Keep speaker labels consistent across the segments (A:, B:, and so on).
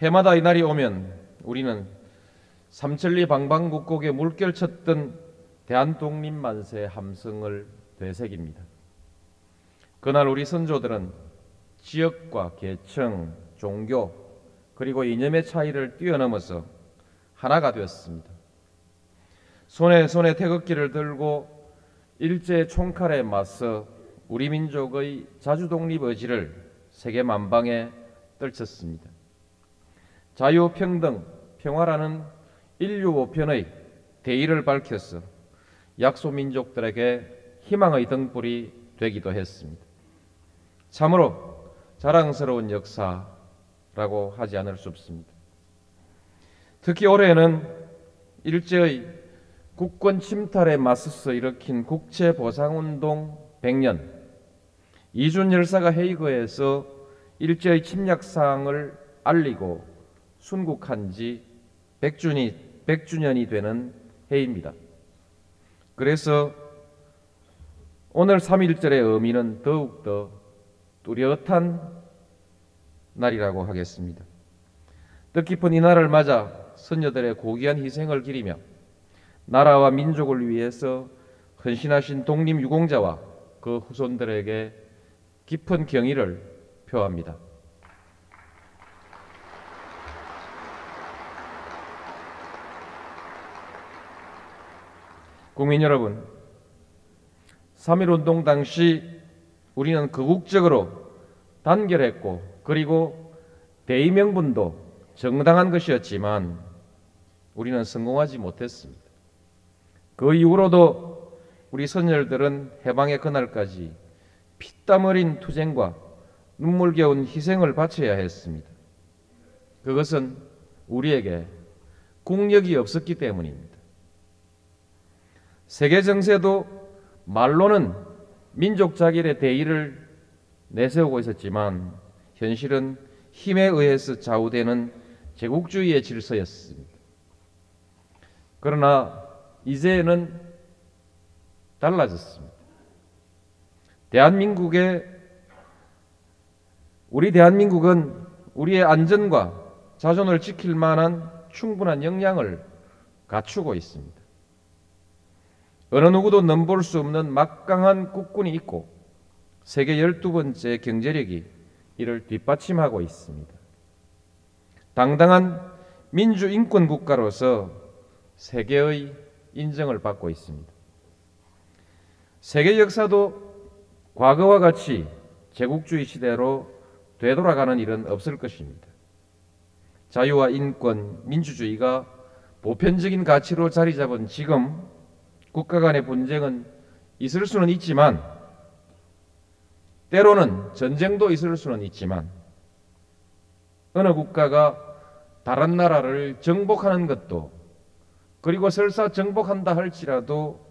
A: 해마다 이날이 오면 우리는 삼천리 방방곡곡에 물결쳤던 대한독립만세 함성을 되새깁니다. 그날 우리 선조들은 지역과 계층, 종교, 그리고 이념의 차이를 뛰어넘어서 하나가 되었습니다. 손에 손에 태극기를 들고 일제 총칼에 맞서 우리 민족의 자주독립 의지를 세계 만방에 떨쳤습니다. 자유, 평등, 평화라는 인류 보편의 대의를 밝혀서 약소 민족들에게 희망의 등불이 되기도 했습니다. 참으로 자랑스러운 역사라고 하지 않을 수 없습니다. 특히 올해는 일제의 국권 침탈에 맞서서 일으킨 국채 보상운동 100년, 이준 열사가 헤이거에서 일제의 침략 사항을 알리고 순국한 지 100주년이, 100주년이 되는 해입니다. 그래서 오늘 3.1절의 의미는 더욱더 뚜렷한 날이라고 하겠습니다. 뜻깊은 이 날을 맞아 선녀들의 고귀한 희생을 기리며 나라와 민족을 위해서 헌신하신 독립유공자와 그 후손들에게 깊은 경의를 표합니다. 국민 여러분, 3.1운동 당시 우리는 거국적으로 단결했고 그리고 대의명분도 정당한 것이었지만 우리는 성공하지 못했습니다. 그 이후로도 우리 선열들은 해방의 그날까지 피땀 어린 투쟁과 눈물겨운 희생을 바쳐야 했습니다. 그것은 우리에게 국력이 없었기 때문입니다. 세계 정세도 말로는 민족 자결의 대의를 내세우고 있었지만 현실은 힘에 의해서 좌우되는 제국주의의 질서였습니다. 그러나 이제는 달라졌습니다. 대한민국의 우리 대한민국은 우리의 안전과 자존을 지킬 만한 충분한 역량을 갖추고 있습니다. 어느 누구도 넘볼 수 없는 막강한 국군이 있고 세계 12번째 경제력이 이를 뒷받침하고 있습니다. 당당한 민주인권 국가로서 세계의 인정을 받고 있습니다. 세계 역사도 과거와 같이 제국주의 시대로 되돌아가는 일은 없을 것입니다. 자유와 인권, 민주주의가 보편적인 가치로 자리 잡은 지금 국가 간의 분쟁은 있을 수는 있지만 때로는 전쟁도 있을 수는 있지만 어느 국가가 다른 나라를 정복하는 것도 그리고 설사 정복한다 할지라도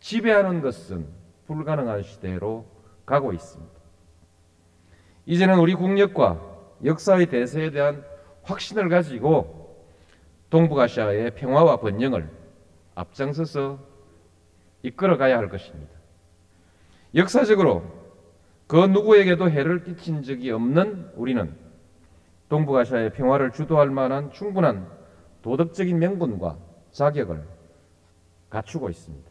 A: 지배하는 것은 불가능한 시대로 가고 있습니다. 이제는 우리 국력과 역사의 대세에 대한 확신을 가지고 동북아시아의 평화와 번영을 앞장서서 이끌어 가야 할 것입니다. 역사적으로 그 누구에게도 해를 끼친 적이 없는 우리는 동북아시아의 평화를 주도할 만한 충분한 도덕적인 명분과 자격을 갖추고 있습니다.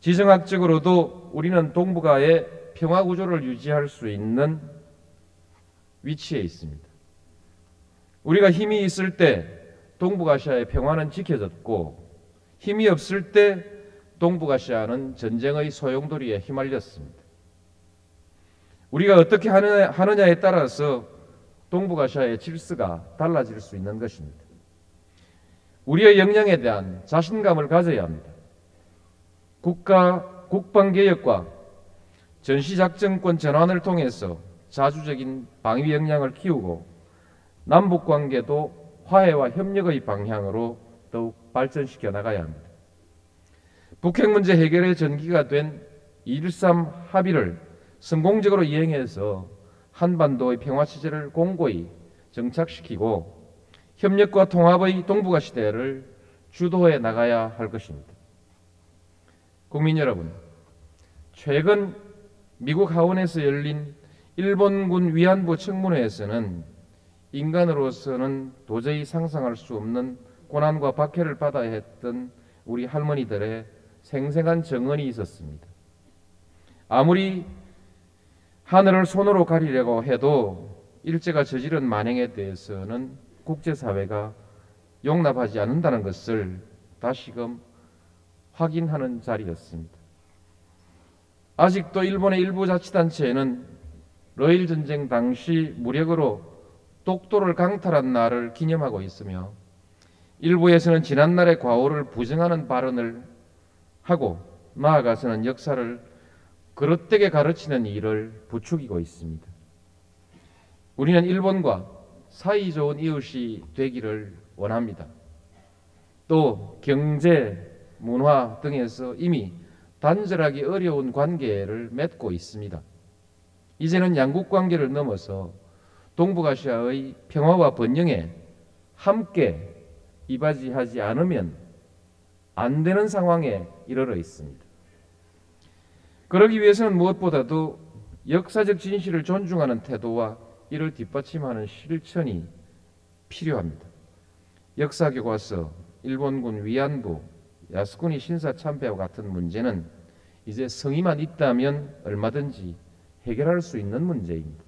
A: 지정학적으로도 우리는 동북아의 평화 구조를 유지할 수 있는 위치에 있습니다. 우리가 힘이 있을 때 동북아시아의 평화는 지켜졌고 힘이 없을 때 동북아시아는 전쟁의 소용돌이에 휘말렸습니다. 우리가 어떻게 하느냐 에 따라서 동북아시아의 질서가 달라질 수 있는 것입니다. 우리의 역량에 대한 자신감을 가져야 합니다. 국가 국방 개혁과 전시 작전권 전환을 통해서 자주적인 방위 역량을 키우고 남북 관계도 화해와 협력의 방향으로 더욱 발전시켜 나가야 합니다. 북핵 문제 해결의 전기가 된2.13 합의를 성공적으로 이행해서 한반도의 평화 체제를 공고히 정착시키고 협력과 통합의 동북아 시대를 주도해 나가야 할 것입니다. 국민 여러분, 최근 미국 하원에서 열린 일본군 위안부 청문회에서는 인간으로서는 도저히 상상할 수 없는 고난과 박해를 받아야 했던 우리 할머니들의 생생한 정언이 있었습니다. 아무리 하늘을 손으로 가리려고 해도 일제가 저지른 만행에 대해서는 국제사회가 용납하지 않는다는 것을 다시금 확인하는 자리였습니다. 아직도 일본의 일부 자치단체에는 러일 전쟁 당시 무력으로 독도를 강탈한 날을 기념하고 있으며 일부에서는 지난날의 과오를 부정하는 발언을 하고 나아가서는 역사를 그릇되게 가르치는 일을 부추기고 있습니다. 우리는 일본과 사이 좋은 이웃이 되기를 원합니다. 또 경제, 문화 등에서 이미 단절하기 어려운 관계를 맺고 있습니다. 이제는 양국 관계를 넘어서 동북아시아의 평화와 번영에 함께 이바지하지 않으면 안 되는 상황에 이르러 있습니다. 그러기 위해서는 무엇보다도 역사적 진실을 존중하는 태도와 이를 뒷받침하는 실천이 필요합니다. 역사 교과서, 일본군 위안부, 야스쿠니 신사 참배와 같은 문제는 이제 성의만 있다면 얼마든지 해결할 수 있는 문제입니다.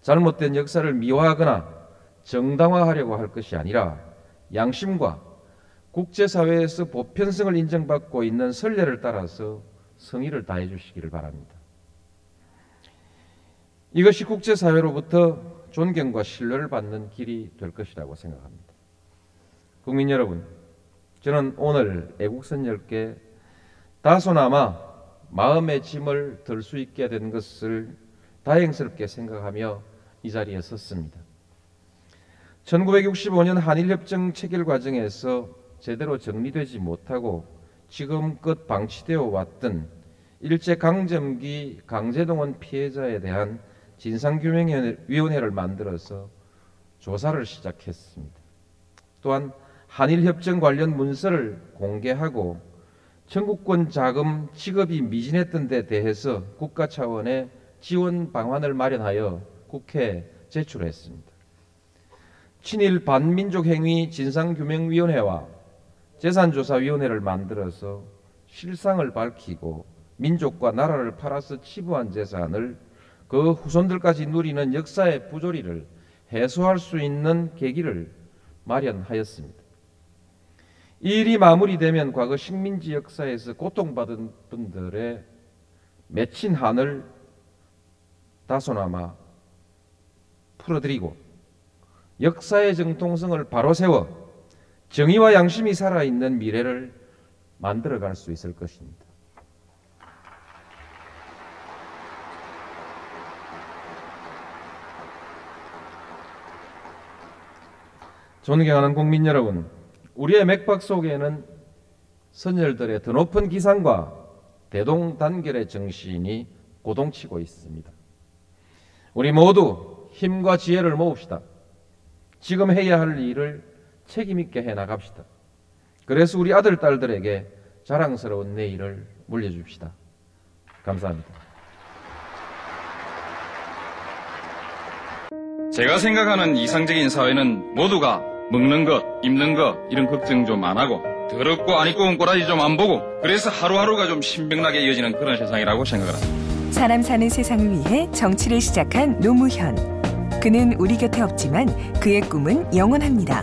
A: 잘못된 역사를 미화하거나 정당화하려고 할 것이 아니라 양심과 국제사회에서 보편성을 인정받고 있는 선례를 따라서 성의를 다해 주시기를 바랍니다. 이것이 국제사회로부터 존경과 신뢰를 받는 길이 될 것이라고 생각합니다. 국민 여러분, 저는 오늘 애국선열께 다소나마 마음의 짐을 들 수 있게 된 것을 다행스럽게 생각하며 이 자리에 섰습니다. 1965년 한일협정 체결 과정에서 제대로 정리되지 못하고 지금껏 방치되어 왔던 일제강점기 강제동원 피해자에 대한 진상규명위원회를 만들어서 조사를 시작했습니다. 또한 한일협정 관련 문서를 공개하고 청구권 자금 지급이 미진했던 데 대해서 국가 차원의 지원 방안을 마련하여 국회에 제출했습니다. 친일 반민족 행위 진상규명위원회와 재산조사위원회를 만들어서 실상을 밝히고 민족과 나라를 팔아서 치부한 재산을 그 후손들까지 누리는 역사의 부조리를 해소할 수 있는 계기를 마련하였습니다. 이 일이 마무리되면 과거 식민지 역사에서 고통받은 분들의 맺힌 한을 다소나마 풀어드리고 역사의 정통성을 바로 세워 정의와 양심이 살아있는 미래를 만들어갈 수 있을 것입니다. 존경하는 국민 여러분, 우리의 맥박 속에는 선열들의 더 높은 기상과 대동단결의 정신이 고동치고 있습니다. 우리 모두 힘과 지혜를 모읍시다. 지금 해야 할 일을 책임있게 해 나갑시다. 그래서 우리 아들, 딸들에게 자랑스러운 내일을 물려줍시다. 감사합니다.
B: 제가 생각하는 이상적인 사회는 모두가 먹는 것, 입는 것 이런 걱정 좀 안 하고 더럽고 안 입고 온 꼬라지 좀 안 보고 그래서 하루하루가 좀 신명나게 이어지는 그런 세상이라고 생각을 합니다.
C: 사람 사는 세상을 위해 정치를 시작한 노무현. 그는 우리 곁에 없지만 그의 꿈은 영원합니다.